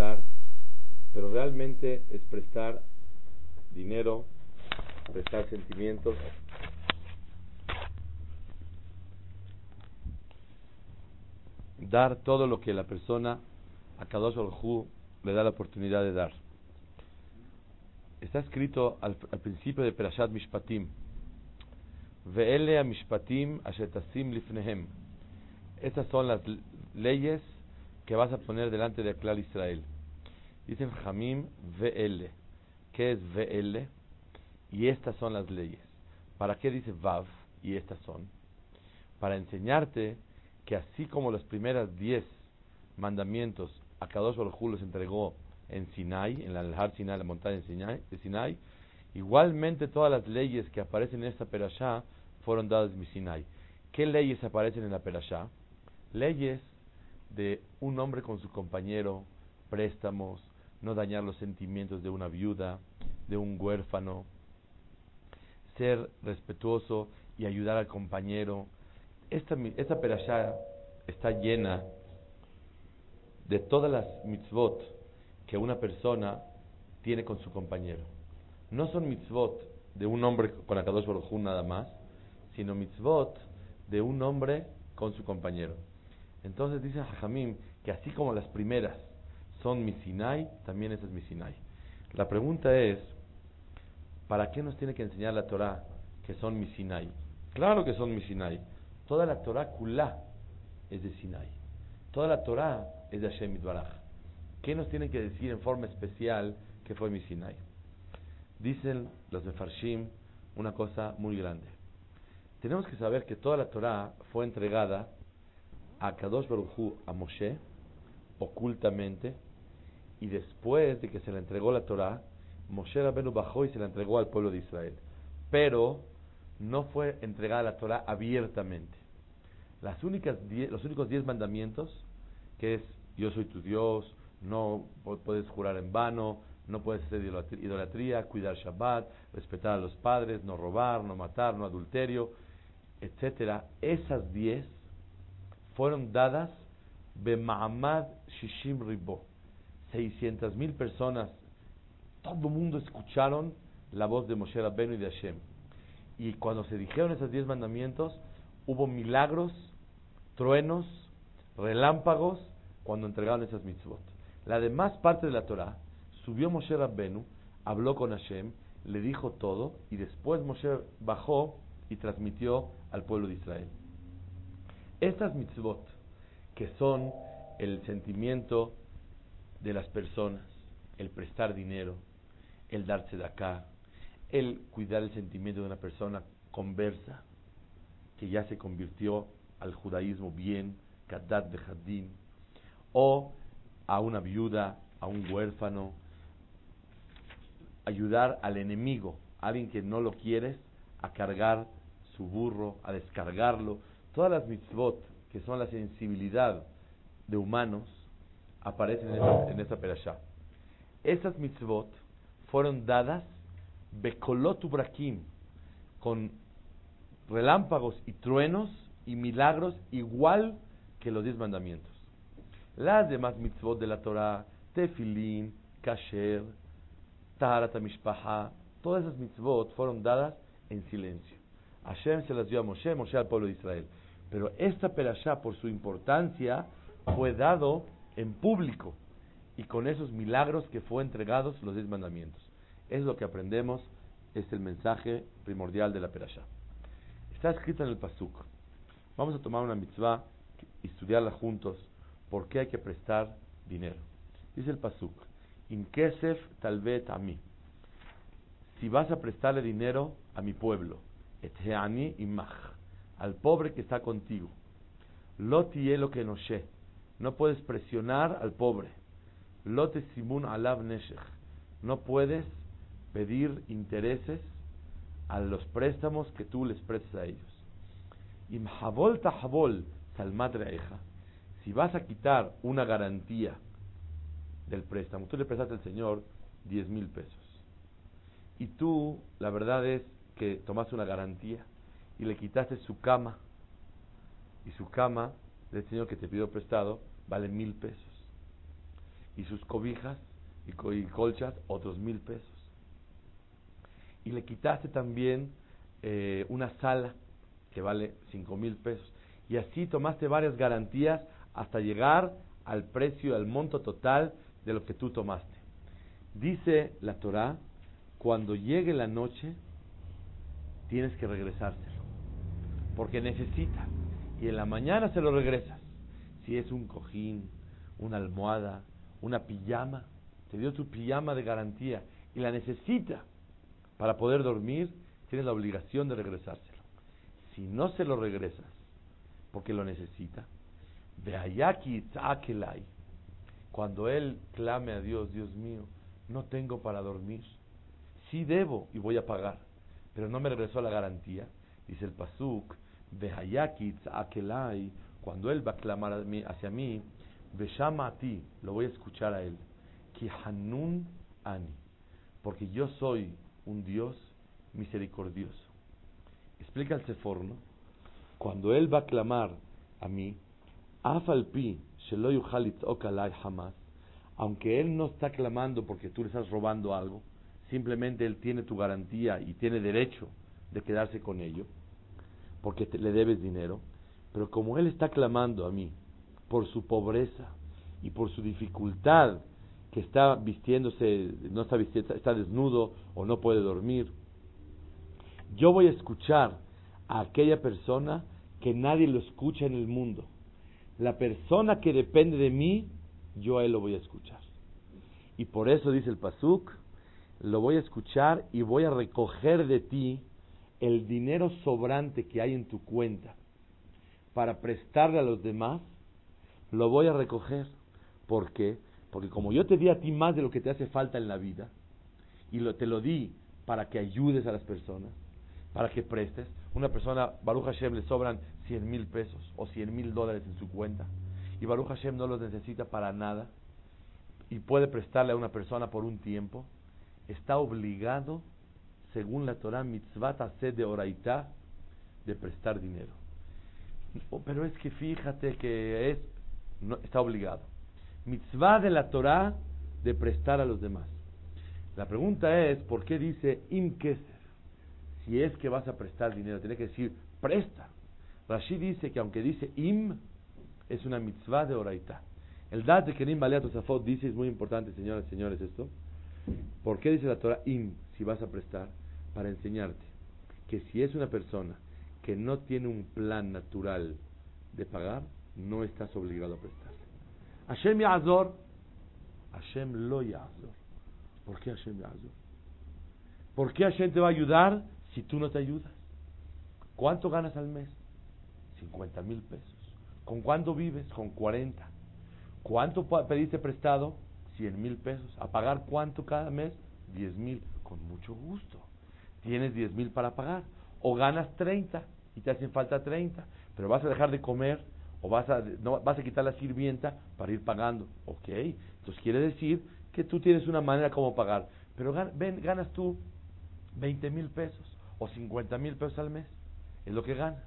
Prestar, pero realmente es prestar dinero, prestar sentimientos. Dar todo lo que la persona a Kadosh Baruj le da la oportunidad de dar. Está escrito al, principio de Perashat Mishpatim. Ve'ele a Mishpatim ashetasim lifnehem. Estas son las leyes que vas a poner delante de Klal Israel. Dicen Jamim VL. ¿Qué es VL? Y estas son las leyes. ¿Para qué dice Vav? Y estas son. Para enseñarte que así como los primeros diez mandamientos a Kadosh Baruj los entregó en Sinai, en la Har Sinai, la montaña de Sinai, de Sinai, igualmente todas las leyes que aparecen en esta perashá fueron dadas en Sinai. ¿Qué leyes aparecen en la perashá? Leyes de un hombre con su compañero, préstamos, no dañar los sentimientos de una viuda, de un huérfano, ser respetuoso y ayudar al compañero. Esta, esta perashá está llena de todas las mitzvot que una persona tiene con su compañero. No son mitzvot de un hombre con Akadosh Baruj nada más, sino mitzvot de un hombre con su compañero. Entonces dice Jajamim que así como las primeras son mi Sinai, también esa es mi Sinai. La pregunta es, ¿para qué nos tiene que enseñar la Torah que son mi Sinai? Claro que son mi Sinai. Toda la Torah kulá es de Sinai. Toda la Torah es de Hashem Itbaraj. ¿Qué nos tiene que decir en forma especial que fue mi Sinai? Dicen los de Farshim una cosa muy grande. Tenemos que saber que toda la Torah fue entregada a Kadosh Baruj a Moshe ocultamente y después de que se le entregó la Torah, Moshe Rabenu bajó y se la entregó al pueblo de Israel. Pero no fue entregada la Torah abiertamente. Las únicas los únicos diez mandamientos, que es yo soy tu Dios, no puedes jurar en vano, no puedes hacer idolatría, cuidar Shabbat, respetar a los padres, no robar, no matar, no adulterio, etcétera. Esas diez fueron dadas Bema'amad Shishim Ribo. 600 mil personas, todo el mundo escucharon la voz de Moshe Rabbeinu y de Hashem. Y cuando se dijeron esos diez mandamientos, hubo milagros, truenos, relámpagos, cuando entregaron esas mitzvot. La demás parte de la Torah, subió Moshe Rabbeinu, habló con Hashem, le dijo todo, y después Moshe bajó y transmitió al pueblo de Israel. Estas mitzvot, que son el sentimiento de las personas, el prestar dinero, el darse de acá, el cuidar el sentimiento de una persona conversa, que ya se convirtió al judaísmo bien, kadat de jardín, o a una viuda, a un huérfano, ayudar al enemigo, a alguien que no lo quieres, a cargar su burro, a descargarlo, Todas las mitzvot, que son la sensibilidad de humanos, aparecen en esta, en esta perashá. Esas mitzvot fueron dadas bekolot ubrakim, con relámpagos y truenos y milagros igual que los diez mandamientos. Las demás mitzvot de la Torah, tefilin, kasher, taharat mishpaha, todas esas mitzvot fueron dadas en silencio. Hashem se las dio a Moshe, Moshe al pueblo de Israel. Pero esta perashá, por su importancia, fue dado en público y con esos milagros que fue entregados los diez mandamientos. Es lo que aprendemos, es el mensaje primordial de la perashá. Está escrito en el pasuk. Vamos a tomar una mitzvah y estudiarla juntos. ¿Por qué hay que prestar dinero? Dice el pasuk. In kesef talvet a mí. Si vas a prestarle dinero a mi pueblo, et imach al pobre que está contigo. Loti lo que sé. No puedes presionar al pobre. Lote simun alav neshech. No puedes pedir intereses a los préstamos que tú les prestas a ellos. Imhabol tahabol salmadre Si vas a quitar una garantía del préstamo, tú le prestaste al Señor 10 mil pesos. Y tú, la verdad es que tomaste una garantía y le quitaste su cama. Y su cama del Señor que te pidió prestado vale mil pesos. Y sus cobijas y, colchas otros mil pesos. Y le quitaste también eh, una sala que vale cinco mil pesos. Y así tomaste varias garantías hasta llegar al precio, al monto total de lo que tú tomaste. Dice la Torah, cuando llegue la noche, tienes que regresárselo, porque necesita. Y en la mañana se lo regresas. Si es un cojín, una almohada, una pijama, te dio tu pijama de garantía y la necesita. Para poder dormir, tienes la obligación de regresárselo. Si no se lo regresas, porque lo necesita, de ayaki cuando él clame a Dios, Dios mío, no tengo para dormir, sí debo y voy a pagar, pero no me regresó la garantía, dice el Pasuk, de akelai, cuando él va a clamar hacia mí, llama a ti, lo voy a escuchar a él, hanun ani, porque yo soy un Dios misericordioso. Explica el Seforno, cuando él va a clamar a mí, afalpi jamás, aunque él no está clamando porque tú le estás robando algo, simplemente él tiene tu garantía y tiene derecho de quedarse con ello, porque le debes dinero, pero como él está clamando a mí por su pobreza y por su dificultad, que está vistiéndose, no está vistiendo, está desnudo o no puede dormir, yo voy a escuchar a aquella persona que nadie lo escucha en el mundo. La persona que depende de mí, yo a él lo voy a escuchar. Y por eso dice el Pasuk, lo voy a escuchar y voy a recoger de ti el dinero sobrante que hay en tu cuenta para prestarle a los demás, lo voy a recoger. ¿Por qué? Porque como yo te di a ti más de lo que te hace falta en la vida, y lo, te lo di para que ayudes a las personas, para que prestes, una persona, Baruch Hashem, le sobran 100 mil pesos o 100 mil dólares en su cuenta, y Baruch Hashem no los necesita para nada, y puede prestarle a una persona por un tiempo, está obligado, según la Torah, mitzvah de oraitá, de prestar dinero. Pero es que fíjate que es, no, está obligado. Mitzvah de la Torah de prestar a los demás. La pregunta es, ¿por qué dice im Si es que vas a prestar dinero, tiene que decir presta. Rashi dice que aunque dice im, es una mitzvah de oraita. El dat de Kerim Baleat Tosafot dice, es muy importante, señoras y señores, esto. ¿Por qué dice la Torah im si vas a prestar? Para enseñarte que si es una persona que no tiene un plan natural de pagar, no estás obligado a prestarle. Hashem Yazor, Hashem lo Yazor. ¿Por qué Hashem Yazor? ¿Por qué Hashem te va a ayudar si tú no te ayudas? ¿Cuánto ganas al mes? 50 mil pesos. ¿Con cuánto vives? Con 40. ¿Cuánto pediste prestado? 100 mil pesos. ¿A pagar cuánto cada mes? 10 mil. Con mucho gusto. Tienes 10 mil para pagar o ganas 30 y te hacen falta 30, pero vas a dejar de comer o vas a, no, vas a quitar la sirvienta para ir pagando. Ok, entonces quiere decir que tú tienes una manera como pagar, pero ganas tú 20 mil pesos o 50 mil pesos al mes, es lo que ganas.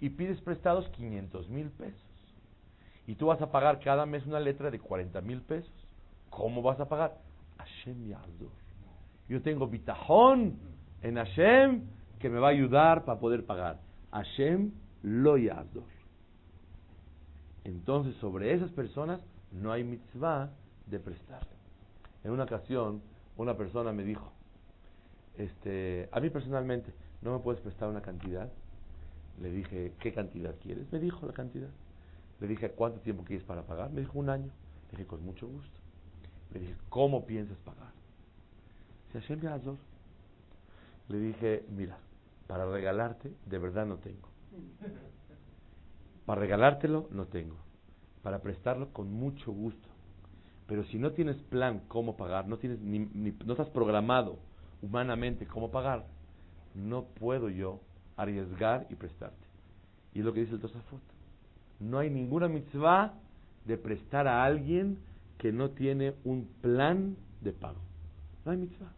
Y pides prestados 500 mil pesos. Y tú vas a pagar cada mes una letra de 40 mil pesos. ¿Cómo vas a pagar? Hashem Yazor. Yo tengo bitajón en Hashem que me va a ayudar para poder pagar. Hashem lo yador. Entonces, sobre esas personas no hay mitzvah de prestar. En una ocasión, una persona me dijo, este, a mí personalmente, ¿no me puedes prestar una cantidad? Le dije, ¿qué cantidad quieres? Me dijo la cantidad. Le dije, ¿cuánto tiempo quieres para pagar? Me dijo, un año. Le dije, con mucho gusto. Le dije, ¿cómo piensas pagar? Dice, Hashem. Le dije, mira, para regalarte, de verdad no tengo. Para regalártelo, no tengo. Para prestarlo, con mucho gusto. Pero si no tienes plan cómo pagar, no, tienes ni, no estás programado humanamente cómo pagar, no puedo yo arriesgar y prestarte. Y es lo que dice el Tosafot. No hay ninguna mitzvah de prestar a alguien que no tiene un plan de pago. No hay mitzvah.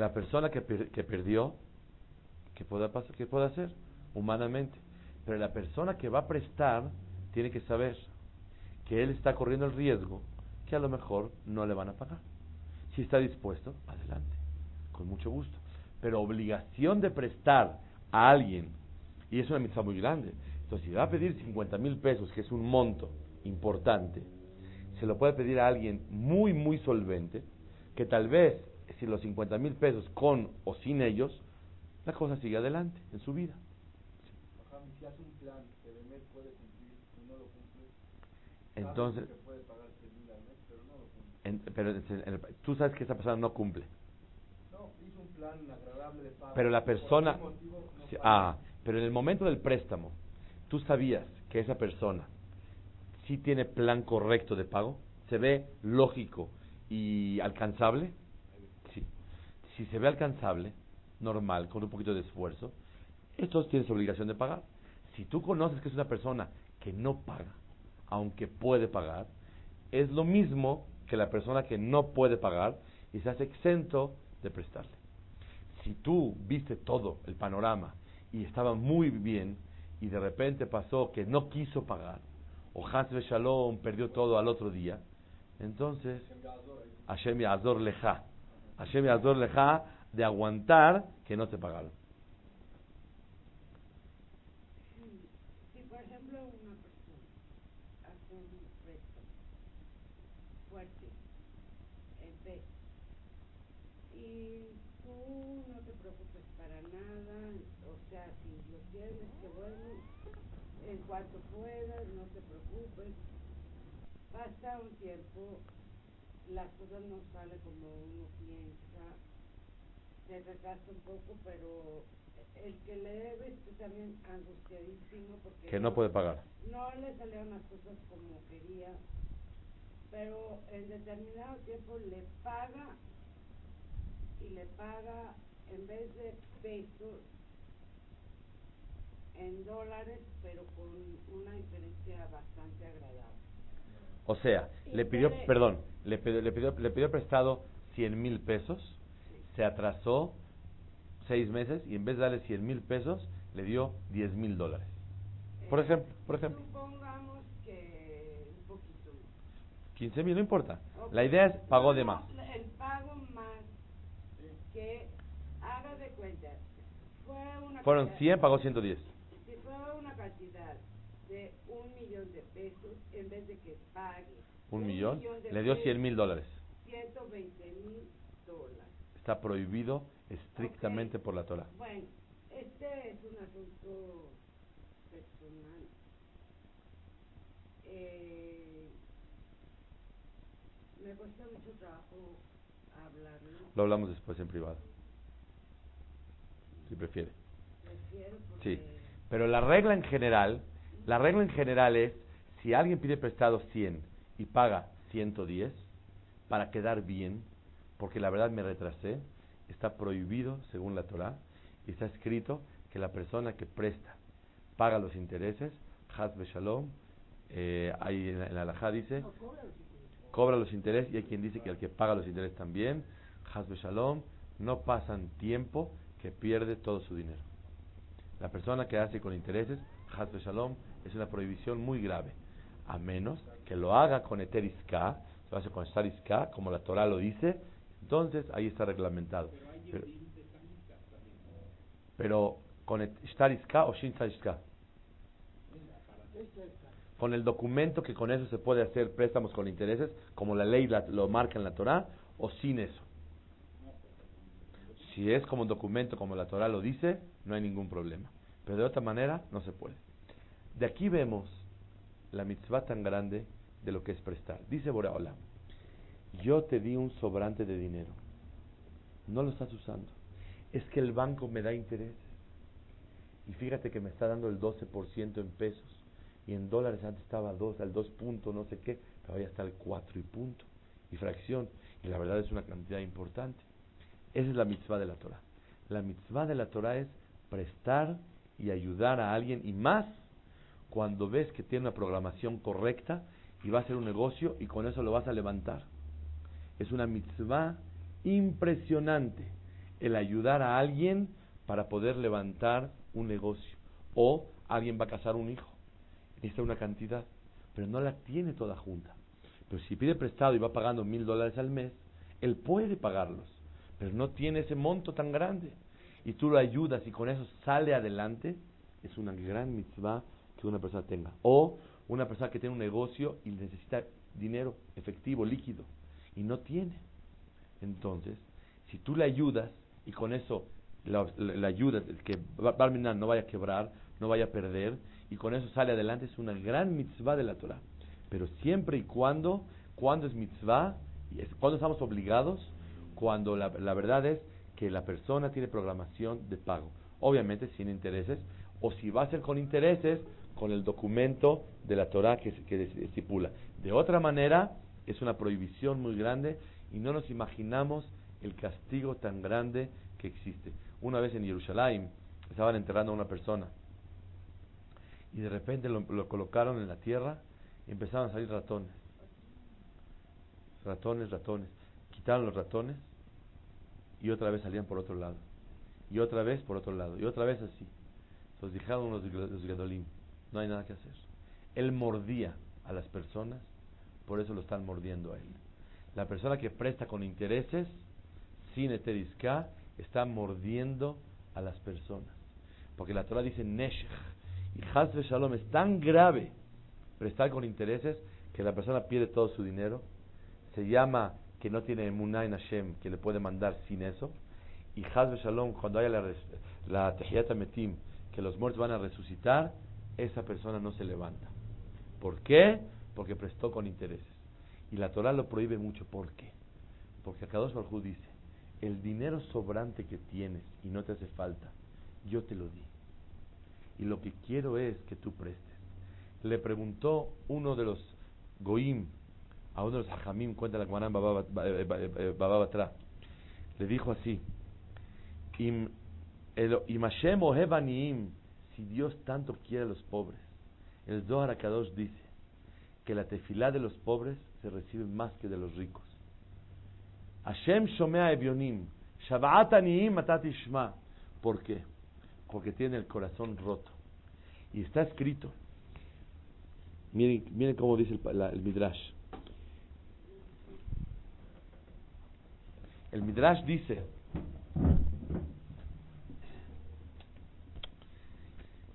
La persona que, que perdió, ¿qué puede, ¿qué puede hacer? Humanamente. Pero la persona que va a prestar tiene que saber que él está corriendo el riesgo que a lo mejor no le van a pagar. Si está dispuesto, adelante, con mucho gusto. Pero obligación de prestar a alguien, y es una amistad muy grande. Entonces, si va a pedir 50 mil pesos, que es un monto importante, se lo puede pedir a alguien muy, muy solvente, que tal vez si los 50 mil pesos con o sin ellos, la cosa sigue adelante en su vida. Entonces, pero tú sabes que esa persona no cumple. Pero la persona, ah, pero en el momento del préstamo, tú sabías que esa persona sí tiene plan correcto de pago, se ve lógico y alcanzable si se ve alcanzable, normal, con un poquito de esfuerzo, entonces tienes obligación de pagar. Si tú conoces que es una persona que no paga, aunque puede pagar, es lo mismo que la persona que no puede pagar y se hace exento de prestarle. Si tú viste todo el panorama y estaba muy bien y de repente pasó que no quiso pagar, o Hasbe Shalom perdió todo al otro día, entonces Hashem Azor Leja Hashem Azor Leja de aguantar que no te pagaron. Si, por ejemplo, una persona hace un reto fuerte, en vez, y tú no te preocupes para nada, o sea, si lo tienes, que bueno, en cuanto puedas, no te preocupes. Pasa un tiempo las cosas no salen como uno piensa, se retrasa un poco, pero el que le debe está también angustiadísimo porque... Que no, puede pagar. No le salieron las cosas como quería, pero en determinado tiempo le paga y le paga en vez de pesos en dólares, pero con una diferencia bastante agradable. O sea, le pidió, perdón, le pidió, le pidió, le pidió prestado 100 mil pesos, se atrasó seis meses y en vez de darle 100 mil pesos, le dio 10 mil dólares. Por ejemplo, por ejemplo. Supongamos que un poquito 15 mil, no importa. La idea es pagó de más. El pago más que haga de cuenta. Fue una Fueron 100, pagó 110. Si fue una cantidad de un millón de pesos, en vez de que pague un, millón, le dio 100 mil dólares. 120 mil dólares. Está prohibido estrictamente por la Torah. Bueno, este es un asunto personal. Eh, me cuesta mucho trabajo hablarlo. Lo hablamos después en privado. Si prefiere. Prefiero Sí, pero la regla en general la regla en general es, si alguien pide prestado 100 y paga 110, para quedar bien, porque la verdad me retrasé, está prohibido según la Torah, y está escrito que la persona que presta paga los intereses, Hazbe Shalom, eh, ahí en, la halajá dice, cobra los intereses, y hay quien dice que el que paga los intereses también, Hazbe Shalom, no pasan tiempo que pierde todo su dinero. La persona que hace con intereses, Hazbe Shalom, es una prohibición muy grave, a menos que lo haga con eteriska, lo hace con stariska, como la Torah lo dice, entonces ahí está reglamentado. Pero, con stariska o shin con el documento que con eso se puede hacer préstamos con intereses, como la ley lo marca en la Torah, o sin eso. Si es como un documento, como la Torah lo dice, no hay ningún problema. Pero de otra manera, no se puede. De aquí vemos la mitzvah tan grande de lo que es prestar. Dice Borahola, yo te di un sobrante de dinero. No lo estás usando. Es que el banco me da interés. Y fíjate que me está dando el 12% en pesos. Y en dólares antes estaba 2, al 2 punto, no sé qué, pero ya está el 4 y punto. Y fracción. Y la verdad es una cantidad importante. Esa es la mitzvah de la Torah. La mitzvah de la Torah es prestar y ayudar a alguien. Y más cuando ves que tiene una programación correcta y va a hacer un negocio y con eso lo vas a levantar. Es una mitzvah impresionante el ayudar a alguien para poder levantar un negocio. O alguien va a casar un hijo. Necesita una cantidad, pero no la tiene toda junta. Pero si pide prestado y va pagando mil dólares al mes, él puede pagarlos, pero no tiene ese monto tan grande. Y tú lo ayudas y con eso sale adelante, es una gran mitzvah que una persona tenga. O una persona que tiene un negocio y necesita dinero efectivo, líquido, y no tiene. Entonces, si tú le ayudas y con eso le ayudas, que Barminan no vaya a quebrar, no vaya a perder, y con eso sale adelante, es una gran mitzvah de la Torah. Pero siempre y cuando, cuando es mitzvah, cuando estamos obligados, cuando la, la verdad es que la persona tiene programación de pago. Obviamente sin intereses, o si va a ser con intereses, con el documento de la Torah que, que estipula. De otra manera, es una prohibición muy grande y no nos imaginamos el castigo tan grande que existe. Una vez en Jerusalén estaban enterrando a una persona y de repente lo, lo colocaron en la tierra y empezaron a salir ratones. Ratones, ratones. Quitaron los ratones y otra vez salían por otro lado. Y otra vez por otro lado. Y otra vez así. Entonces dijeron los, los no hay nada que hacer. Él mordía a las personas, por eso lo están mordiendo a él. La persona que presta con intereses, sin eteriská, está mordiendo a las personas. Porque la Torah dice Neshech. Y Hazbe Shalom es tan grave prestar con intereses que la persona pierde todo su dinero. Se llama que no tiene emunah en Hashem, que le puede mandar sin eso. Y Hazbe Shalom, cuando haya la, la Metim, que los muertos van a resucitar, esa persona no se levanta. ¿Por qué? Porque prestó con intereses. Y la Torah lo prohíbe mucho. ¿Por qué? Porque Akadosh Baruj dice, el dinero sobrante que tienes y no te hace falta, yo te lo di. Y lo que quiero es que tú prestes. Le preguntó uno de los Goim a uno de los Hajamim, cuenta la Guanán Bababatra, le dijo así, Im Hashem si Dios tanto quiere a los pobres, el Zohar Akadosh dice que la tefilá de los pobres se recibe más que de los ricos. Hashem Shomea Ebionim, Shabbat Aniim Shma. ¿Por qué? Porque tiene el corazón roto. Y está escrito, miren, miren cómo dice el, el Midrash. El Midrash dice,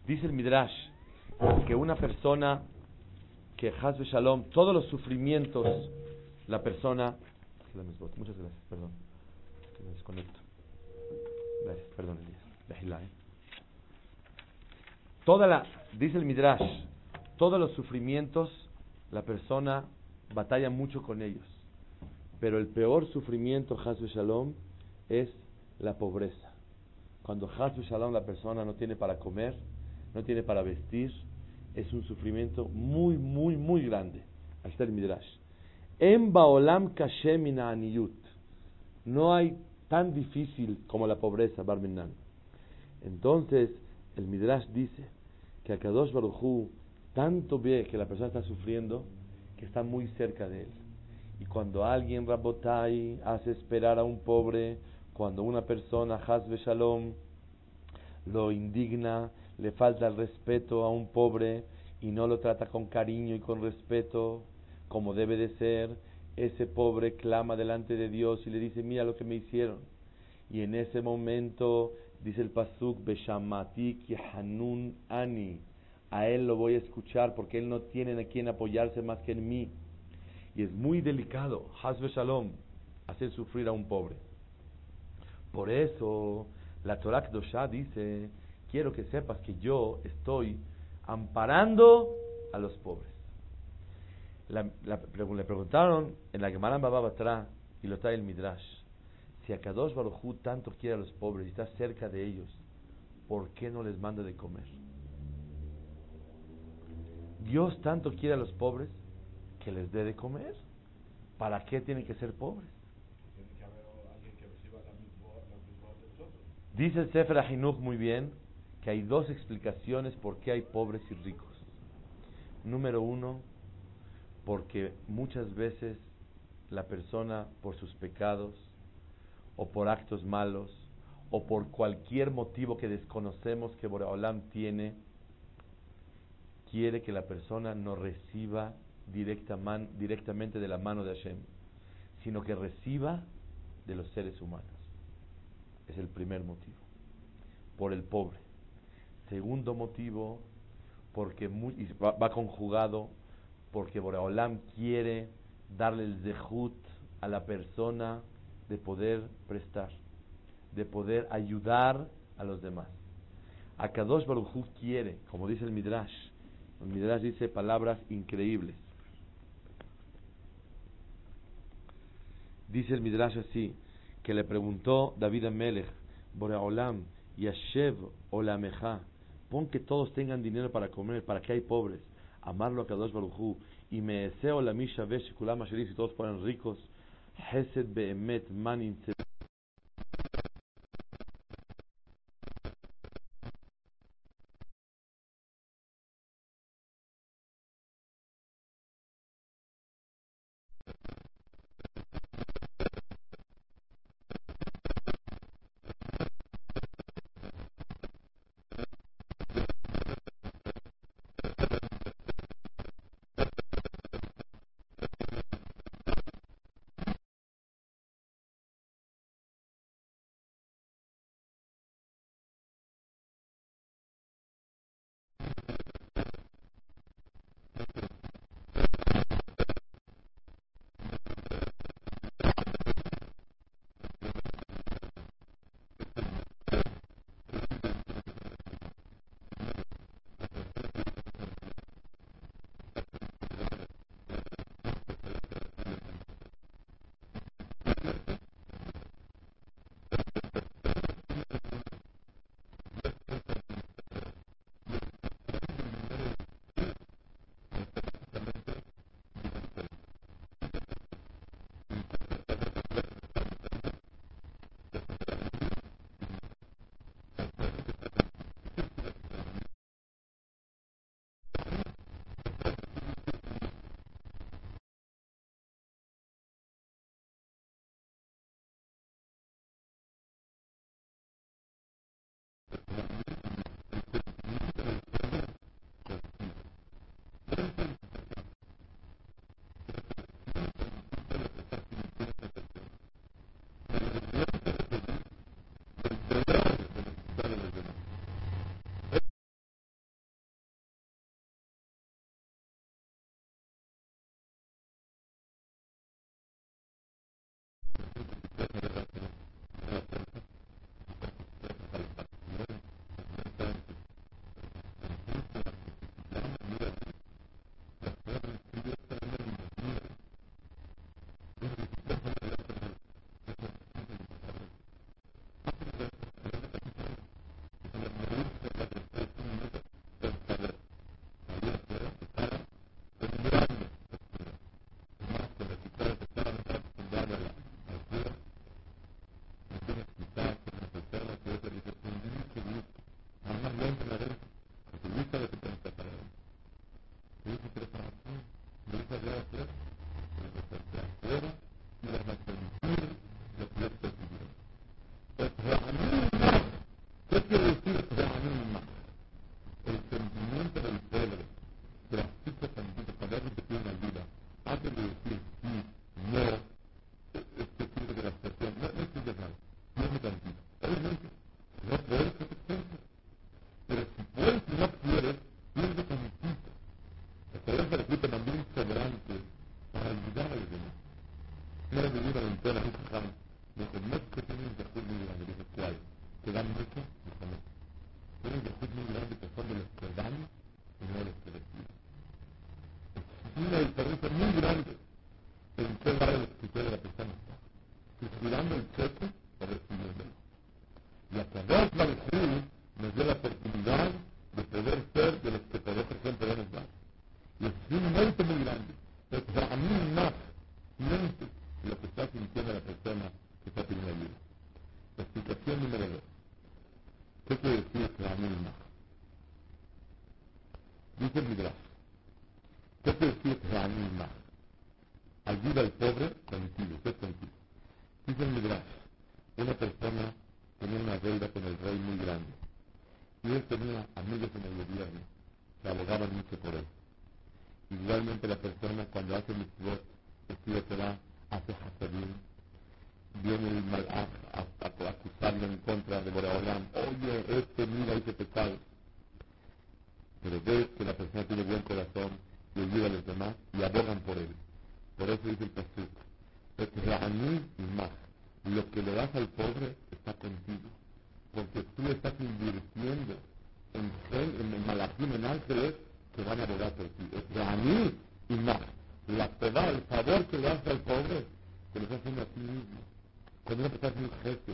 Dice el Midrash que una persona que Hazbe Shalom, todos los sufrimientos, la persona. Muchas gracias, perdón. Me desconecto. Gracias, perdón, Elías. ¿eh? Toda la, dice el Midrash, todos los sufrimientos, la persona batalla mucho con ellos. Pero el peor sufrimiento, Hazbe Shalom, es la pobreza. Cuando Hazbe Shalom la persona no tiene para comer, no tiene para vestir, es un sufrimiento muy, muy, muy grande. Ahí está el Midrash. En Baolam Kashemina Aniyut. No hay tan difícil como la pobreza, Barminan. Entonces, el Midrash dice que a Kadosh Baruchu tanto ve que la persona está sufriendo que está muy cerca de él. Y cuando alguien, Rabotai, hace esperar a un pobre, cuando una persona, Hazbe Shalom, lo indigna, le falta el respeto a un pobre y no lo trata con cariño y con respeto como debe de ser, ese pobre clama delante de Dios y le dice, mira lo que me hicieron. Y en ese momento, dice el Pasuk, Beshamati Hanun Ani, a él lo voy a escuchar porque él no tiene a quien apoyarse más que en mí. Y es muy delicado, Hasbe Shalom, hacer sufrir a un pobre. Por eso la Torah Kedoshá dice, quiero que sepas que yo estoy amparando a los pobres. Le preguntaron en la Gemara Baba Batra y lo el Midrash, si Akadosh Baruj tanto quiere a los pobres y está cerca de ellos, ¿por qué no les manda de comer? Dios tanto quiere a los pobres que les dé de comer. ¿Para qué tienen que ser pobres? Dice el Sefer Ahinuch muy bien que hay dos explicaciones por qué hay pobres y ricos. Número uno, porque muchas veces la persona por sus pecados o por actos malos o por cualquier motivo que desconocemos que Boreolam tiene, quiere que la persona no reciba directamente de la mano de Hashem, sino que reciba de los seres humanos. Es el primer motivo. Por el pobre. Segundo motivo, porque va, conjugado, porque Boreolam quiere darle el zehut a la persona de poder prestar, de poder ayudar a los demás. Akadosh Baruj quiere, como dice el Midrash, el Midrash dice palabras increíbles. Dice el Midrash así, que le preguntó David Amelech, Boreolam, Yashev Olameja, pon que todos tengan dinero para comer, para que hay pobres, amarlo a Kadosh Baruchu, y me deseo la misha Kulam si todos fueran ricos, Hesed Behemet Manin quiero Igualmente la persona cuando hace mitzvot, estudia Torah, hace hasadim, viene el mal a, acusarlo en contra de Boraholam, oye, este mira ese pecado. Pero ve que la persona tiene buen corazón y ayuda a los demás y abogan por él. Por eso dice el a mí más, lo que le das al pobre está contigo, porque tú estás invirtiendo en, en, en malajim, en ángeles, que van a abogar por ti. Es a mí y más. La pedal, el favor que le hace al pobre, que lo está haciendo a ti mismo. Cuando uno está haciendo un gesto,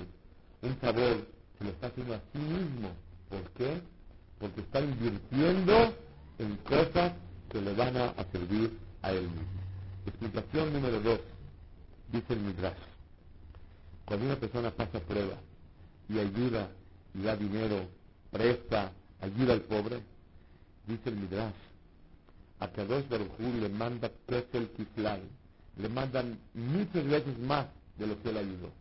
un favor, se lo está haciendo a sí mismo. ¿Por qué? Porque está invirtiendo en cosas que le van a, servir a él mismo. Explicación número dos, dice el Midrash. Cuando una persona pasa prueba y ayuda y da dinero, presta, ayuda al pobre, dice el Midrash, a Kadosh Baruj le manda Kesel Kiflay, le mandan muchas veces más de lo que él ayudó.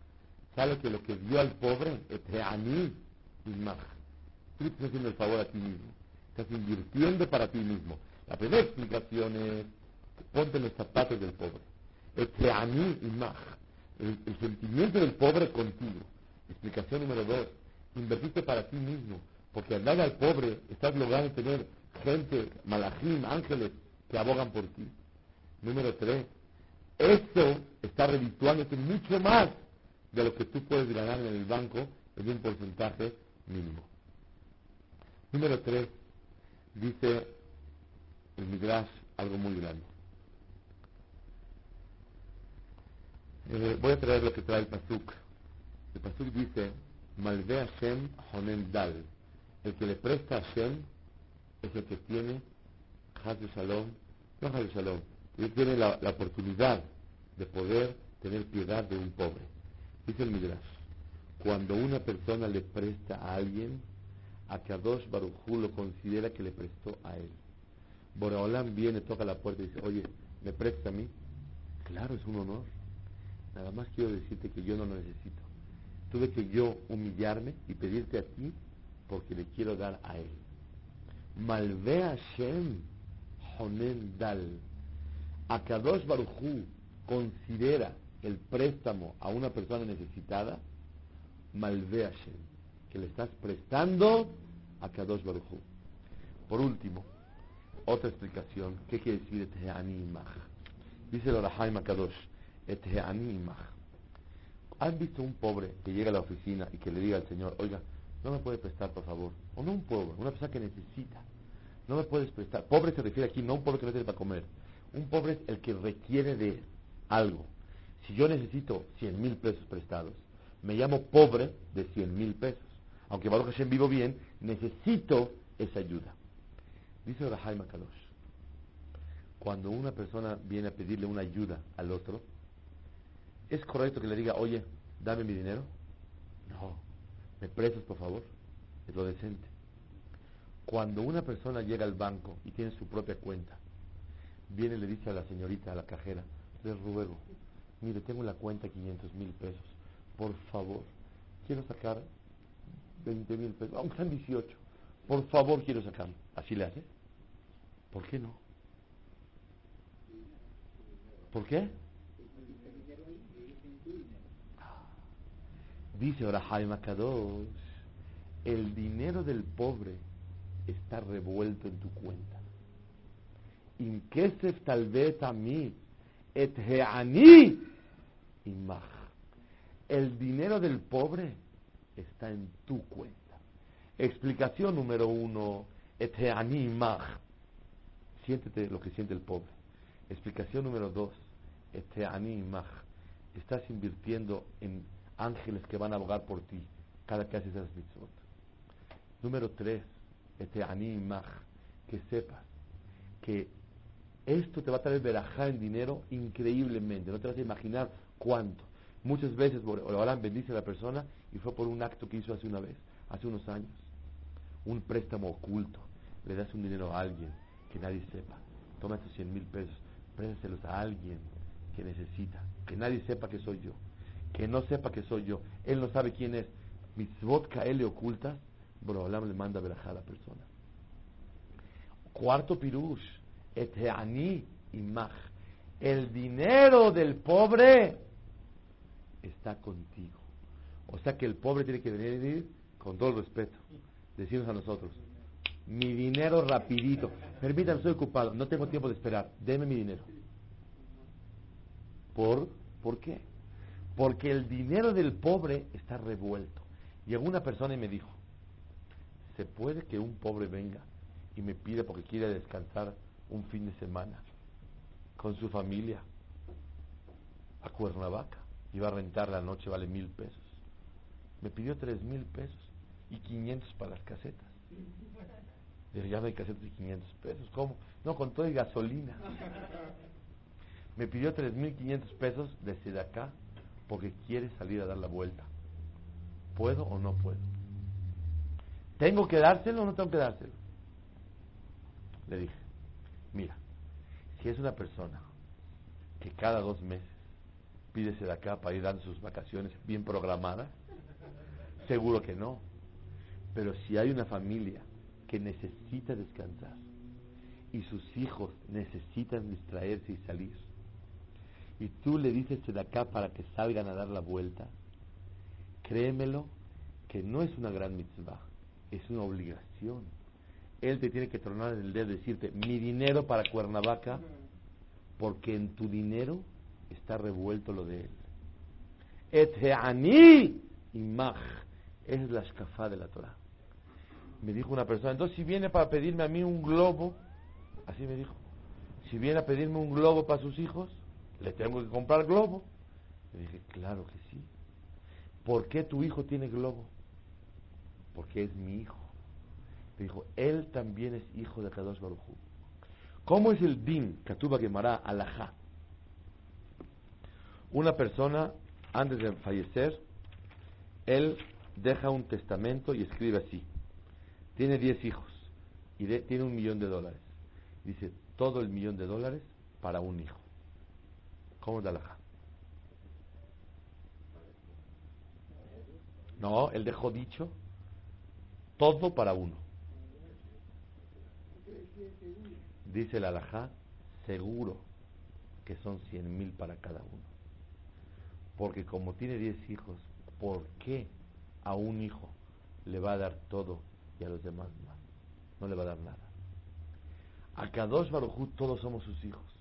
Sabe que lo que dio al pobre es y más. Tú estás haciendo el favor a ti mismo. Estás invirtiendo para ti mismo. La primera explicación es, ponte los zapatos del pobre. Es Teaní y más. El, el sentimiento del pobre contigo. Explicación número dos, invertiste para ti mismo. Porque al dar al pobre estás logrando tener gente, malajim, ángeles, que abogan por ti. Número tres, esto está redituándote mucho más de lo que tú puedes ganar en el banco en un porcentaje mínimo. Número tres, dice el Midrash algo muy grande. Eh, voy a traer lo que trae el Pasuk. El Pasuk dice, Malve Hashem Honen Dal. El que le presta a Hashem es el que tiene Haz de Shalom, no Haz de Shalom, él tiene la, oportunidad de poder tener piedad de un pobre. Dice el Midrash, cuando una persona le presta a alguien, a Kadosh Barujú lo considera que le prestó a él. Boraholam viene, toca la puerta y dice, oye, ¿me presta a mí? Claro, es un honor. Nada más quiero decirte que yo no lo necesito. Tuve que yo humillarme y pedirte a ti porque le quiero dar a él. Malve Hashem Honen Dal. Akadosh Barujú considera el préstamo a una persona necesitada, Malve Hashem, que le estás prestando a Kadosh Barujú. Por último, otra explicación, ¿qué quiere decir Eteani Dice el Orahaim Kadosh, Eteani ¿Han visto un pobre que llega a la oficina y que le diga al Señor, oiga, no me puede prestar, por favor. O no un pobre, una persona que necesita. No me puedes prestar. Pobre se refiere aquí, no un pobre que no tiene para comer. Un pobre es el que requiere de algo. Si yo necesito 100 mil pesos prestados, me llamo pobre de 100 mil pesos. Aunque Baruch Hashem vivo bien, necesito esa ayuda. Dice Rahai Makadosh, cuando una persona viene a pedirle una ayuda al otro, ¿es correcto que le diga, oye, dame mi dinero? No. ¿Me prestas, por favor? Es lo decente. Cuando una persona llega al banco y tiene su propia cuenta, viene y le dice a la señorita, a la cajera, le ruego, mire, tengo la cuenta 500 mil pesos, por favor, quiero sacar 20 mil pesos, aunque sean 18, por favor quiero sacarlo. ¿Así le hace? ¿Por qué no? ¿Por qué? Dice ahora Jaime Kadosh, el dinero del pobre está revuelto en tu cuenta. In kesef tal vez a mí, et heani imach. El dinero del pobre está en tu cuenta. Explicación número uno, ete animach. Siéntete lo que siente el pobre. Explicación número dos, ete animach. Estás invirtiendo en ángeles que van a abogar por ti cada que haces esas mitzvot. Número tres, este animach, que sepas que esto te va a traer verajá en dinero increíblemente. No te vas a imaginar cuánto. Muchas veces Orán bendice a la persona y fue por un acto que hizo hace una vez, hace unos años. Un préstamo oculto. Le das un dinero a alguien que nadie sepa. Toma estos 100 mil pesos, préstaselos a alguien que necesita. Que nadie sepa que soy yo. Que no sepa que soy yo. Él no sabe quién es. él le oculta. Bro, le manda verajá a la persona. Cuarto pirush. Eteani imach. El dinero del pobre está contigo. O sea que el pobre tiene que venir con todo el respeto. Decirnos a nosotros, mi dinero rapidito. Permítanme, estoy ocupado, no tengo tiempo de esperar. Deme mi dinero. ¿Por, ¿Por qué? Porque el dinero del pobre está revuelto. Llegó una persona y me dijo, ¿se puede que un pobre venga y me pida porque quiere descansar un fin de semana con su familia a Cuernavaca? Iba a rentar la noche, vale mil pesos. Me pidió tres mil pesos y quinientos para las casetas. Dije, ya no hay casetas y quinientos pesos. ¿Cómo? No, con todo y gasolina. Me pidió tres mil quinientos pesos desde acá porque quiere salir a dar la vuelta. ¿Puedo o no puedo? ¿Tengo que dárselo o no tengo que dárselo? Le dije, mira, si es una persona que cada dos meses pídese de acá para ir dando sus vacaciones bien programadas, seguro que no. Pero si hay una familia que necesita descansar y sus hijos necesitan distraerse y salir, y tú le dices de acá para que salgan a dar la vuelta, créemelo que no es una gran mitzvah, es una obligación. Él te tiene que tronar el dedo y decirte, mi dinero para Cuernavaca, porque en tu dinero está revuelto lo de él. Eteani imach. es la escafá de la Torah. Me dijo una persona, entonces si viene para pedirme a mí un globo, así me dijo, si viene a pedirme un globo para sus hijos, le tengo que comprar globo. Le dije, claro que sí. ¿Por qué tu hijo tiene globo? Porque es mi hijo. Le dijo, él también es hijo de Kadosh Baruj ¿Cómo es el din, Katuba Gemara, alajá? Una persona, antes de fallecer, él deja un testamento y escribe así. Tiene 10 hijos y tiene un millón de dólares. Dice, todo el millón de dólares para un hijo. ¿Cómo es la No, él dejó dicho todo para uno. Dice la alajá, seguro que son cien mil para cada uno. Porque como tiene diez hijos, ¿por qué a un hijo le va a dar todo y a los demás más? No le va a dar nada. A Kadosh Barujú todos somos sus hijos.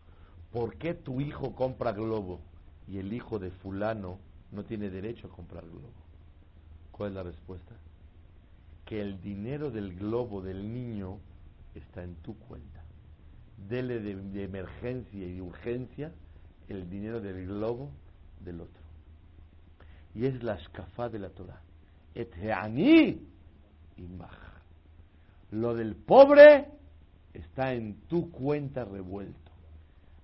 ¿Por qué tu hijo compra globo y el hijo de fulano no tiene derecho a comprar globo? ¿Cuál es la respuesta? Que el dinero del globo del niño está en tu cuenta. Dele de, emergencia y de urgencia el dinero del globo del otro. Y es la escafá de la Torah. Eteani y Lo del pobre está en tu cuenta revuelta.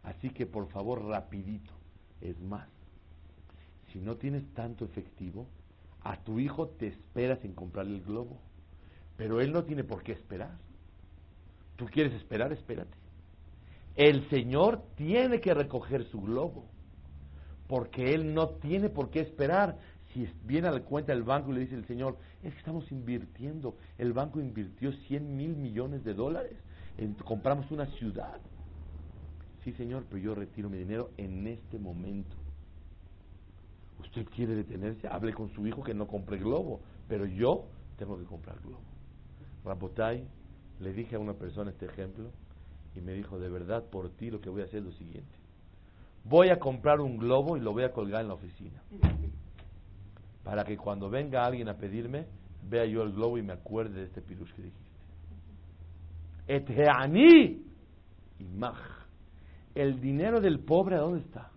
Así que por favor, rapidito. Es más, si no tienes tanto efectivo, a tu hijo te esperas en comprarle el globo. Pero él no tiene por qué esperar. Tú quieres esperar, espérate. El Señor tiene que recoger su globo. Porque Él no tiene por qué esperar. Si viene a la cuenta del banco y le dice el Señor, es que estamos invirtiendo. El banco invirtió 100 mil millones de dólares. En, compramos una ciudad. Sí, señor, pero yo retiro mi dinero en este momento. Usted quiere detenerse, hable con su hijo que no compre globo, pero yo tengo que comprar globo. Rapotay, le dije a una persona este ejemplo y me dijo, de verdad, por ti lo que voy a hacer es lo siguiente. Voy a comprar un globo y lo voy a colgar en la oficina. Para que cuando venga alguien a pedirme, vea yo el globo y me acuerde de este pirush que dijiste. Eteani imaj. El dinero del pobre, ¿a dónde está?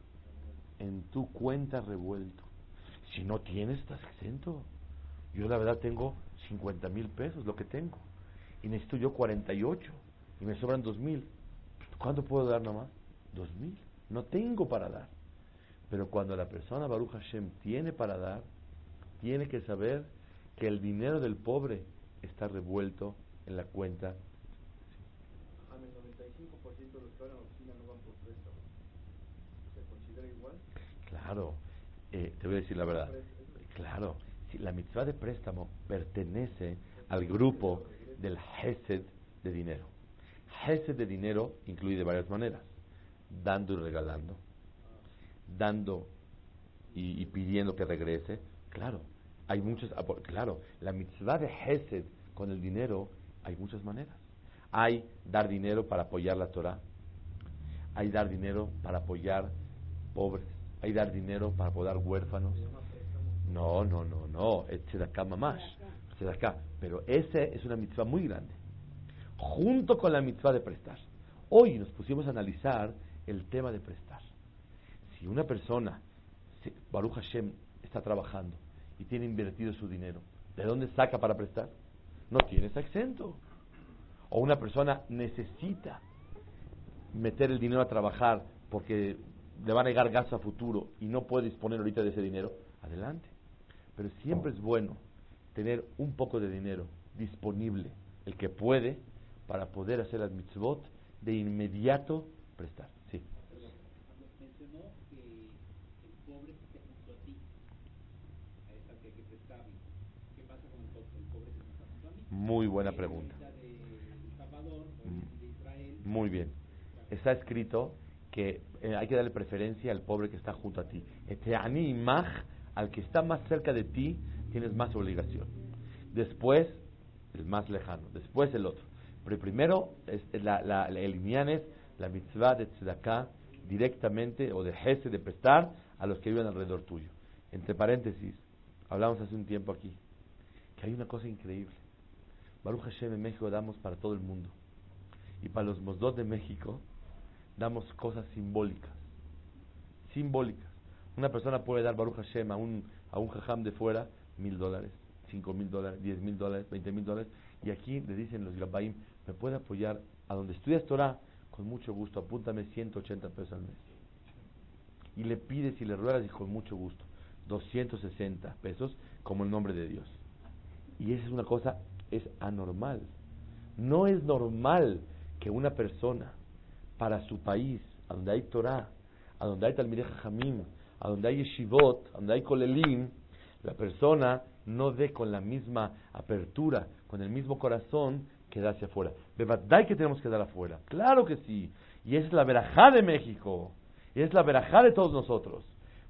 En tu cuenta revuelto. Si no tienes, estás exento. Yo la verdad tengo 50 mil pesos, lo que tengo. Y necesito yo 48. Y me sobran 2 mil. ¿Cuánto puedo dar nomás? 2 mil. No tengo para dar. Pero cuando la persona Baruch Hashem tiene para dar, tiene que saber que el dinero del pobre está revuelto en la cuenta Claro, eh, te voy a decir la verdad. Claro, si la mitzvah de préstamo pertenece al grupo del Hesed de dinero. Hesed de dinero incluye de varias maneras: dando y regalando, dando y, pidiendo que regrese. Claro, hay muchas. Ah, claro, la mitzvah de Hesed con el dinero hay muchas maneras. Hay dar dinero para apoyar la Torah. Hay dar dinero para apoyar pobres hay dar dinero para poder huérfanos. No, no, no, no, es acá mamás, acá. Pero ese es una mitzvah muy grande, junto con la mitzvah de prestar. Hoy nos pusimos a analizar el tema de prestar. Si una persona, Baruch Hashem, está trabajando y tiene invertido su dinero, ¿de dónde saca para prestar? No tiene, ese exento. O una persona necesita meter el dinero a trabajar porque le va a negar gas a futuro y no puede disponer ahorita de ese dinero, adelante. Pero siempre es bueno tener un poco de dinero disponible, el que puede, para poder hacer las de inmediato prestar. Sí. Mencionó que el pobre junto a ti, que hay que prestarle. ¿Qué pasa con el pobre mí? Muy buena pregunta. Mm. Muy bien. Está escrito que eh, hay que darle preferencia al pobre que está junto a ti. Este ani maj, al que está más cerca de ti, tienes más obligación. Después, el más lejano. Después, el otro. Pero primero, es, la, la, el inyan es la mitzvah de tzedakah directamente o de jese de prestar a los que viven alrededor tuyo. Entre paréntesis, hablamos hace un tiempo aquí, que hay una cosa increíble. Baruch Hashem en México damos para todo el mundo. Y para los mosdot de México, damos cosas simbólicas. Simbólicas. Una persona puede dar Baruch Hashem a un, a un jajam de fuera mil dólares, cinco mil dólares, diez mil dólares, veinte mil dólares. Y aquí le dicen los Gabaim, me puede apoyar a donde estudias Torah, con mucho gusto, apúntame 180 pesos al mes. Y le pides y le ruegas y con mucho gusto, 260 pesos como el nombre de Dios. Y esa es una cosa, es anormal. No es normal que una persona para su país, a donde hay Torah, a donde hay Talmideh Jamim, a donde hay Yeshivot, a donde hay Kolelim, la persona no dé con la misma apertura, con el mismo corazón que da hacia afuera. ¿Verdad que tenemos que dar afuera? Claro que sí. Y es la verajá de México. Y es la verajá de todos nosotros.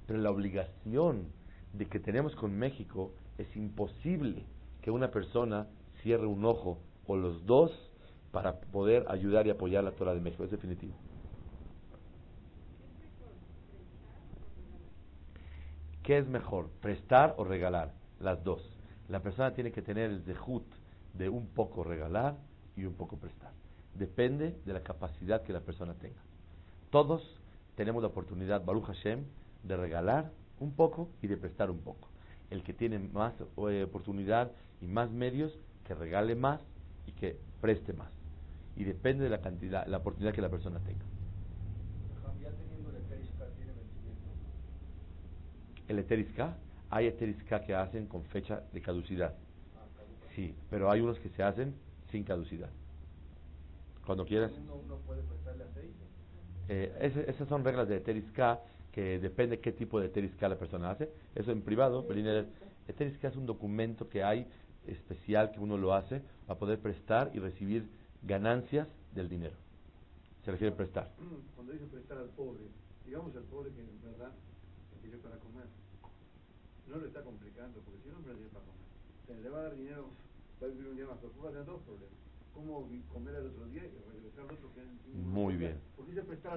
Pero la obligación de que tenemos con México es imposible que una persona cierre un ojo o los dos para poder ayudar y apoyar la Torah de México. Es definitivo. ¿Qué es mejor, prestar o regalar? Las dos. La persona tiene que tener el dejut de un poco regalar y un poco prestar. Depende de la capacidad que la persona tenga. Todos tenemos la oportunidad, Baruch Hashem, de regalar un poco y de prestar un poco. El que tiene más eh, oportunidad y más medios, que regale más y que preste más y depende de la cantidad, la oportunidad que la persona tenga. El Eteriska, hay Eteriska que hacen con fecha de caducidad. Ah, sí, pero hay unos que se hacen sin caducidad. Cuando quieras. ¿Uno, puede prestarle aceite? Eh, esas son reglas de Eteriska que depende qué tipo de Eteriska la persona hace. Eso en privado. Eteriska es un documento que hay especial que uno lo hace para poder prestar y recibir ganancias del dinero. Se refiere a prestar. Cuando dice prestar al pobre, digamos al pobre que en verdad tiene para comer, no lo está complicando, porque si no, no tiene para comer. Se le va a dar dinero, va a vivir un día más, pero va a tener dos problemas. Cómo comer al otro día y regresar al otro que Muy bien.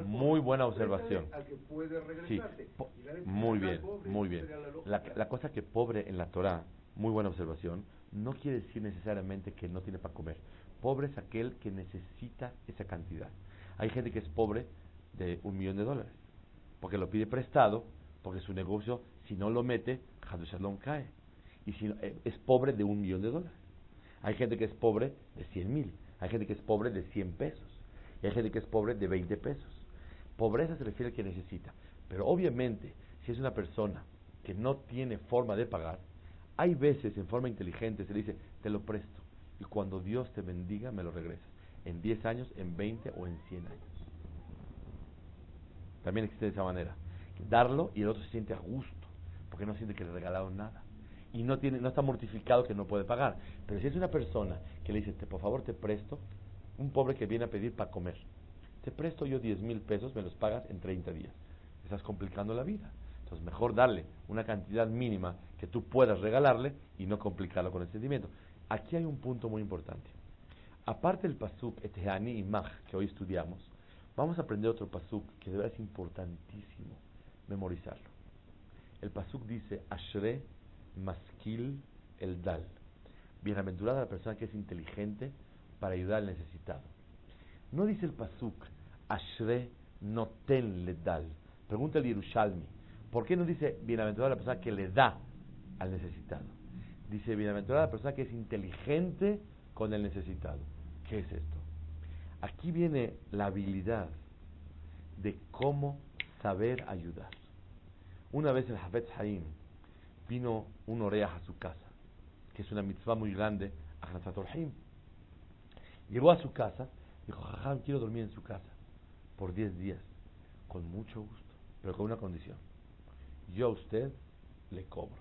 Muy buena observación. Al que puede sí. Muy bien, muy bien. La, la cosa que pobre en la Torah, muy buena observación, no quiere decir necesariamente que no tiene para comer. Pobre es aquel que necesita esa cantidad. Hay gente que es pobre de un millón de dólares, porque lo pide prestado, porque su negocio, si no lo mete, Shalom cae. Y si eh, es pobre de un millón de dólares. Hay gente que es pobre de 100 mil. Hay gente que es pobre de 100 pesos. Hay gente que es pobre de 20 pesos. Pobreza se refiere al que necesita. Pero obviamente, si es una persona que no tiene forma de pagar, hay veces en forma inteligente se le dice, te lo presto. Y cuando Dios te bendiga, me lo regresas. En 10 años, en 20 o en 100 años. También existe de esa manera. Darlo y el otro se siente a gusto, porque no siente que le regalaron nada. Y no, tiene, no está mortificado que no puede pagar. Pero si es una persona que le dice, por favor te presto, un pobre que viene a pedir para comer, te presto yo 10 mil pesos, me los pagas en 30 días. Estás complicando la vida. Entonces, mejor darle una cantidad mínima que tú puedas regalarle y no complicarlo con el sentimiento. Aquí hay un punto muy importante. Aparte del pasuk Etehani y Mach que hoy estudiamos, vamos a aprender otro pasuk que de verdad es importantísimo memorizarlo. El pasuk dice Ashre Maskil el Dal. Bienaventurada la persona que es inteligente para ayudar al necesitado. No dice el pasuk Ashre Noten le Dal. Pregunta el Yerushalmi. ¿Por qué no dice bienaventurada la persona que le da al necesitado? Dice bienaventurada la persona que es inteligente con el necesitado. ¿Qué es esto? Aquí viene la habilidad de cómo saber ayudar. Una vez el Hafetz Haim vino un oreja a su casa, que es una mitzvah muy grande, a. Llegó a su casa, dijo, Jajam, quiero dormir en su casa por 10 días, con mucho gusto, pero con una condición. Yo a usted le cobro,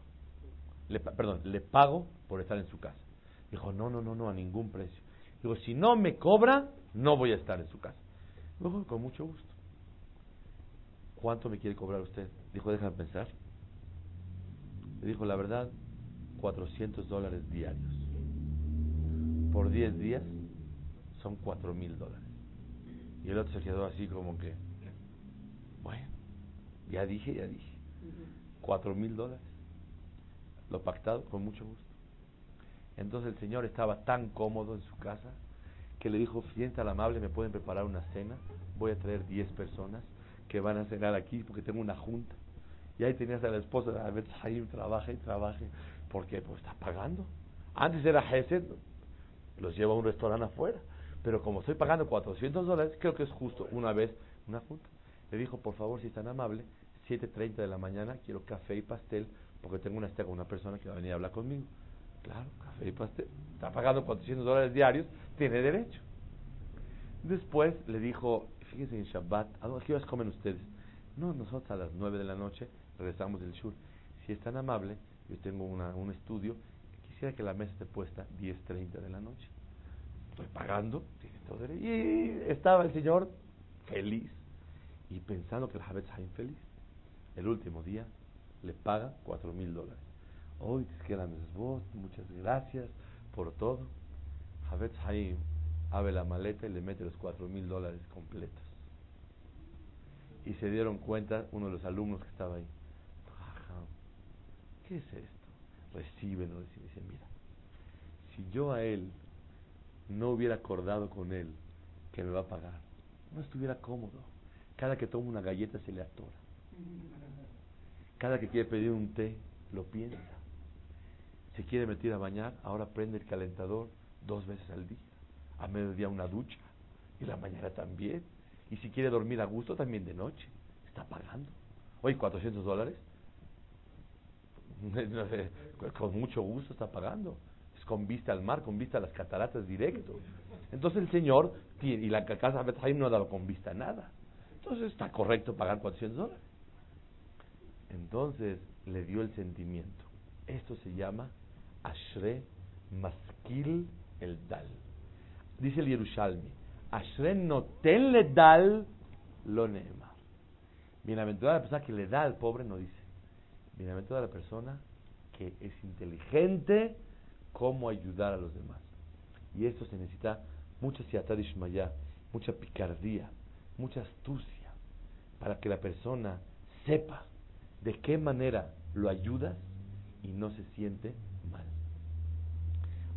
le, perdón, le pago por estar en su casa. Dijo, no, no, no, no, a ningún precio. Digo, si no me cobra, no voy a estar en su casa. Luego, con mucho gusto. ¿Cuánto me quiere cobrar usted? Dijo, déjame pensar. Le dijo, la verdad, 400 dólares diarios. Por 10 días son 4 mil dólares. Y el otro se quedó así como que, bueno, ya dije, ya dije. 4 mil dólares. Lo pactado con mucho gusto. Entonces el señor estaba tan cómodo en su casa que le dijo, si tan amable, me pueden preparar una cena. Voy a traer 10 personas que van a cenar aquí porque tengo una junta. Y ahí tenías a la esposa, a ver, ahí trabaja y trabaje, porque pues está pagando. Antes era Gesed, los lleva a un restaurante afuera. Pero como estoy pagando 400 dólares, creo que es justo una vez una junta. Le dijo, por favor, si es tan amable, 7.30 de la mañana, quiero café y pastel, porque tengo una, una persona que va a venir a hablar conmigo. Claro, café y pastel. Está pagando 400 dólares diarios, tiene derecho. Después le dijo, fíjense en Shabbat, ¿a qué horas comen ustedes? No, nosotros a las 9 de la noche regresamos del Shur. Si es tan amable, yo tengo una, un estudio, quisiera que la mesa esté puesta 10.30 de la noche. Estoy pagando, tiene todo derecho. Y estaba el señor feliz y pensando que el Javet está infeliz. El último día le paga 4 mil dólares. Hoy te quedan voz, muchas gracias por todo. Javet Haim abre la maleta y le mete los 4 mil dólares completos. Y se dieron cuenta uno de los alumnos que estaba ahí. ¿Qué es esto? Recíbelo. Y dice, mira, si yo a él no hubiera acordado con él que me va a pagar, no estuviera cómodo. Cada que toma una galleta se le atora. Cada que quiere pedir un té, lo piensa. Se quiere meter a bañar, ahora prende el calentador dos veces al día. A mediodía una ducha y la mañana también. Y si quiere dormir a gusto, también de noche. Está pagando. Hoy 400 dólares. con mucho gusto está pagando. Es con vista al mar, con vista a las cataratas directo. Entonces el Señor, y la casa no ha dado con vista a nada. Entonces está correcto pagar 400 dólares. Entonces le dio el sentimiento. Esto se llama Ashre Maskil el Dal. Dice el Yerushalmi, Ashre Noten le Dal lo Neemar. Bienaventurada la persona que le da al pobre, no dice. Bienaventurada la persona que es inteligente cómo ayudar a los demás. Y esto se necesita mucha siatadishmaya, mucha picardía, mucha astucia, para que la persona sepa de qué manera lo ayudas y no se siente mal.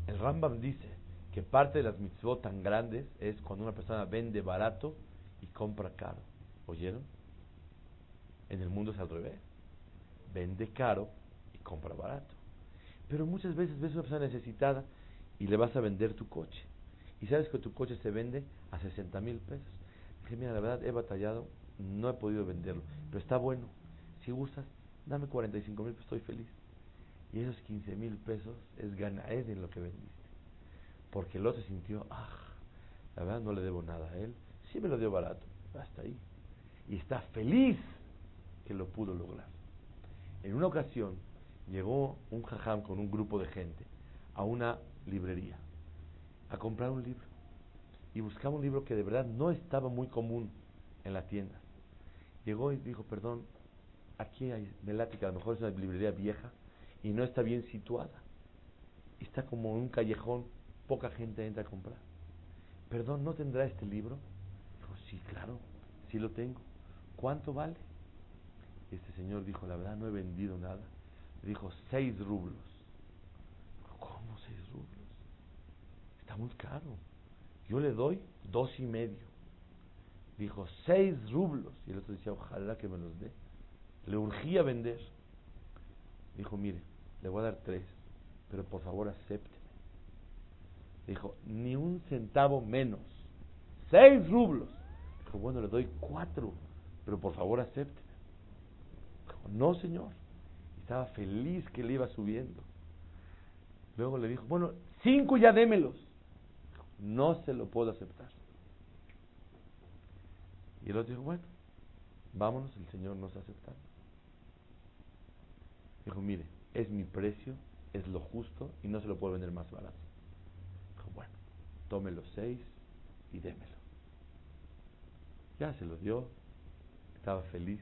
El Rambam dice que parte de las mitzvot tan grandes es cuando una persona vende barato y compra caro. ¿Oyeron? En el mundo es al revés. Vende caro y compra barato. Pero muchas veces ves una persona necesitada y le vas a vender tu coche. Y sabes que tu coche se vende a 60 mil pesos. Dije, mira, la verdad he batallado, no he podido venderlo, pero está bueno. Si gustas, dame 45 mil, estoy feliz. Y esos 15 mil pesos es ganar en lo que vendiste. Porque el otro sintió, ah, la verdad no le debo nada a él. Sí me lo dio barato, hasta ahí. Y está feliz que lo pudo lograr. En una ocasión llegó un jajam con un grupo de gente a una librería a comprar un libro. Y buscaba un libro que de verdad no estaba muy común en la tienda. Llegó y dijo, perdón, aquí hay Melática, a lo mejor es una librería vieja y no está bien situada. Está como en un callejón, poca gente entra a comprar. Perdón, ¿no tendrá este libro? Dijo, sí, claro, sí lo tengo. ¿Cuánto vale? Este señor dijo, la verdad no he vendido nada. Dijo, seis rublos. ¿Cómo seis rublos? Está muy caro. Yo le doy dos y medio. Dijo, seis rublos. Y el otro decía, ojalá que me los dé. Le urgía vender. Dijo, mire, le voy a dar tres, pero por favor acépteme. Dijo, ni un centavo menos. Seis rublos. Dijo, bueno, le doy cuatro, pero por favor acépteme. Dijo, no, señor. Estaba feliz que le iba subiendo. Luego le dijo, bueno, cinco ya démelos. Dijo, no se lo puedo aceptar. Y el otro dijo, bueno, vámonos, el Señor nos acepta. Dijo, mire, es mi precio, es lo justo y no se lo puedo vender más barato. Dijo, bueno, tome los seis y démelo. Ya se lo dio, estaba feliz.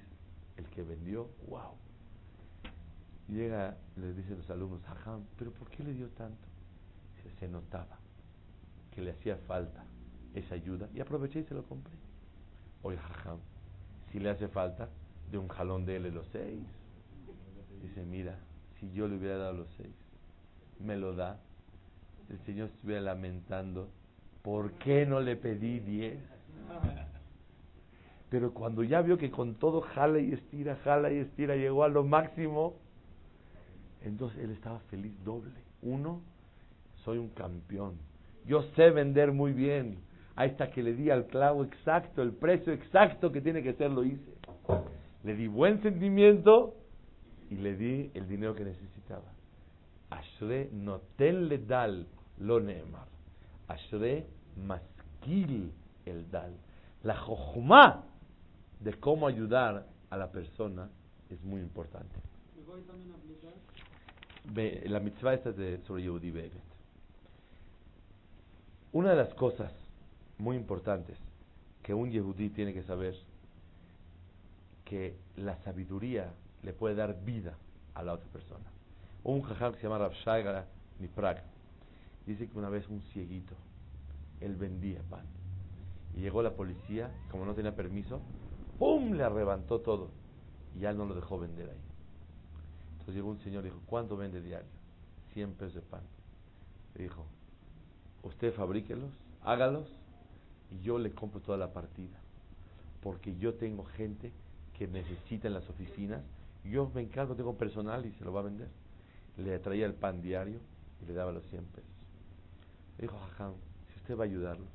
El que vendió, wow. Llega, le dicen los alumnos, ajá, pero ¿por qué le dio tanto? Se, se notaba que le hacía falta esa ayuda y aproveché y se lo compré. Oye, jajam, si le hace falta, de un jalón de él los seis. Dice, mira, si yo le hubiera dado los seis, me lo da, el Señor estuviera lamentando, ¿por qué no le pedí diez? Pero cuando ya vio que con todo jala y estira, jala y estira, llegó a lo máximo, entonces él estaba feliz doble. Uno, soy un campeón. Yo sé vender muy bien. Ahí está que le di al clavo exacto, el precio exacto que tiene que ser, lo hice. Le di buen sentimiento y le di el dinero que necesitaba. Ashre noten dal lo neemar. Ashre maskil el dal. La jojma de cómo ayudar a la persona es muy importante. La mitzvah esta es de, sobre Yehudi Beget. Una de las cosas muy importantes que un Yehudí tiene que saber que la sabiduría le puede dar vida a la otra persona. Un jajam que se llama Rav Shaiga Praga dice que una vez un cieguito, él vendía pan. Y llegó la policía, como no tenía permiso, ¡pum! le arrebató todo. Y ya no lo dejó vender ahí. Entonces llegó un señor y dijo, ¿cuánto vende diario? 100 pesos de pan. Le dijo, usted fabríquelos, hágalos, y yo le compro toda la partida. Porque yo tengo gente que necesita en las oficinas yo me encargo, tengo personal y se lo va a vender. Le traía el pan diario y le daba los 100 pesos. Le dijo, Jajam, si usted va a ayudarlo,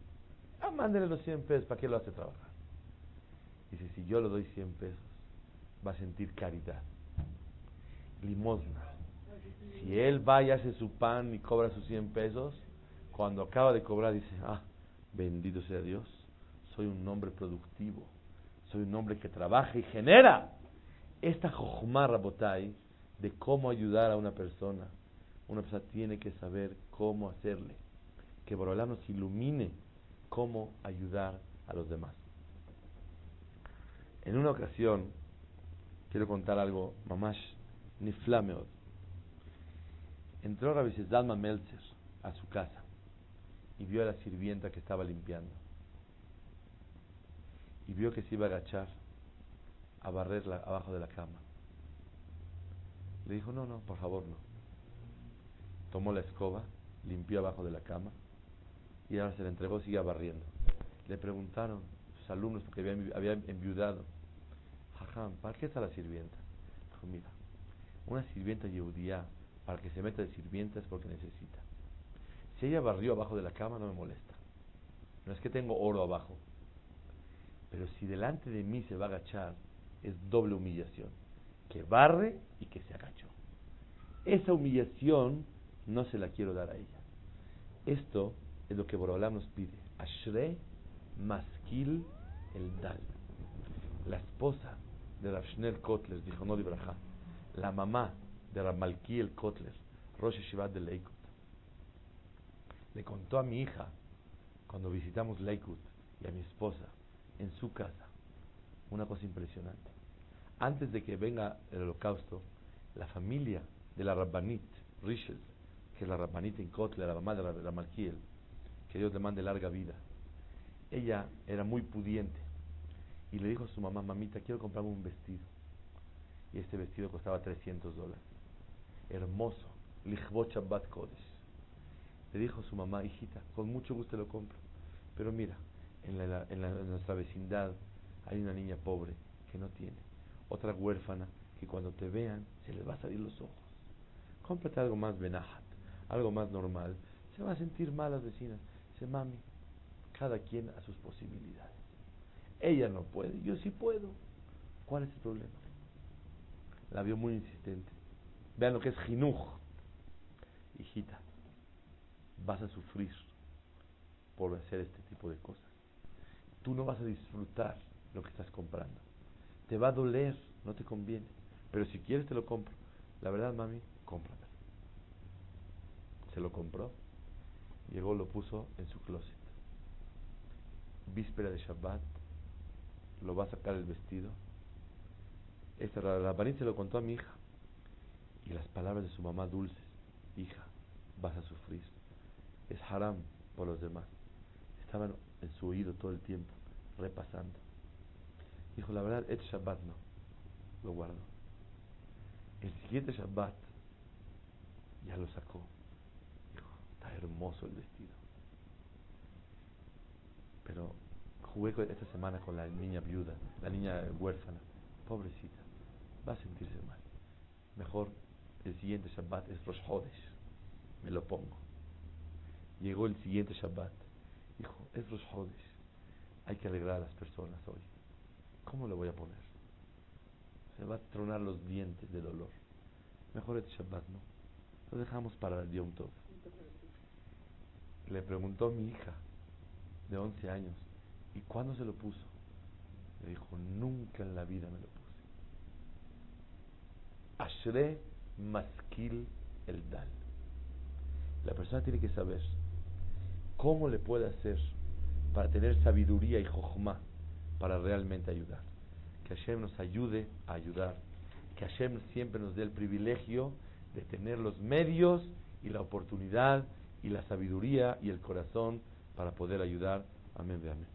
ah, mándele los 100 pesos, ¿para qué lo hace trabajar? Dice, si yo le doy 100 pesos, va a sentir caridad, limosna. Si él va y hace su pan y cobra sus 100 pesos, cuando acaba de cobrar dice, ah, bendito sea Dios, soy un hombre productivo, soy un hombre que trabaja y genera esta jojma rabotai de cómo ayudar a una persona, una persona tiene que saber cómo hacerle. Que Borolam nos ilumine cómo ayudar a los demás. En una ocasión, quiero contar algo, mamash niflameod. Entró Rabbi Zalman Meltzer a su casa y vio a la sirvienta que estaba limpiando. Y vio que se iba a agachar a barrer abajo de la cama. Le dijo, no, no, por favor, no. Tomó la escoba limpió abajo de la cama y ahora se le entregó, seguía barriendo. Le preguntaron sus alumnos, porque habían, habían enviudado, Jajam, ¿para qué está la sirvienta? Dijo, mira, una sirvienta yehudía, para que se meta de sirvienta es porque necesita. Si ella barrió abajo de la cama, no me molesta. No es que tengo oro abajo. Pero si delante de mí se va a agachar, es doble humillación. Que barre y que se agachó. Esa humillación no se la quiero dar a ella. Esto es lo que Borolam nos pide. Ashre Maskil el Dal. La esposa de Rav Shneur Kotler, dijo no Braja, la mamá de Rav Malkiel Kotler, Rosh Shivat de Leikut, le contó a mi hija, cuando visitamos Leikut, y a mi esposa, en su casa, una cosa impresionante. Antes de que venga el holocausto, la familia de la Rabbanit, Rishel, que es la Rabbanit en Kotler, la mamá de la, Malkiel, que Dios le mande larga vida, ella era muy pudiente y le dijo a su mamá, mamita, quiero comprarme un vestido. Y este vestido costaba 300 dólares. Hermoso. Lichbot Shabbat Kodesh. Le dijo a su mamá, hijita, con mucho gusto lo compro. Pero mira, en, la, en, nuestra vecindad hay una niña pobre que no tiene. Otra huérfana que cuando te vean se les va a salir los ojos. Cómprate algo más benajat, algo más normal. Se va a sentir mal las vecinas. Dice, mami, cada quien a sus posibilidades. Ella no puede, yo sí puedo. ¿Cuál es el problema? La vio muy insistente. Vean lo que es jinuj. Hijita, vas a sufrir por hacer este tipo de cosas. Tú no vas a disfrutar lo que estás comprando. Te va a doler, no te conviene. Pero si quieres te lo compro. La verdad, mami, cómpramelo. Se lo compró. Llegó, lo puso en su closet víspera de Shabbat, lo va a sacar el vestido. Esta la se lo contó a mi hija. Y las palabras de su mamá dulces, hija, vas a sufrir. Es haram por los demás. Estaban en su oído todo el tiempo, repasando. Dijo, la verdad, el Shabbat no. Lo guardó. El siguiente Shabbat ya lo sacó. Dijo, está hermoso el vestido. Pero jugué esta semana con la niña viuda, la niña huérfana. Pobrecita, va a sentirse mal. Mejor el siguiente Shabbat es Rosh Hodesh. Me lo pongo. Llegó el siguiente Shabbat. Dijo, es Rosh Hodesh. Hay que alegrar a las personas hoy. ¿Cómo lo voy a poner? Se va a tronar los dientes del dolor. Mejor este Shabbat no. Lo dejamos para el Yom Tov. Le preguntó mi hija de 11 años, ¿Y cuándo se lo puso? Le dijo, nunca en la vida me lo puse. Ashre maskil el dal. La persona tiene que saber cómo le puede hacer para tener sabiduría y jojma para realmente ayudar. Que Hashem nos ayude a ayudar. Que Hashem siempre nos dé el privilegio de tener los medios y la oportunidad y la sabiduría y el corazón para poder ayudar. Amén, amén.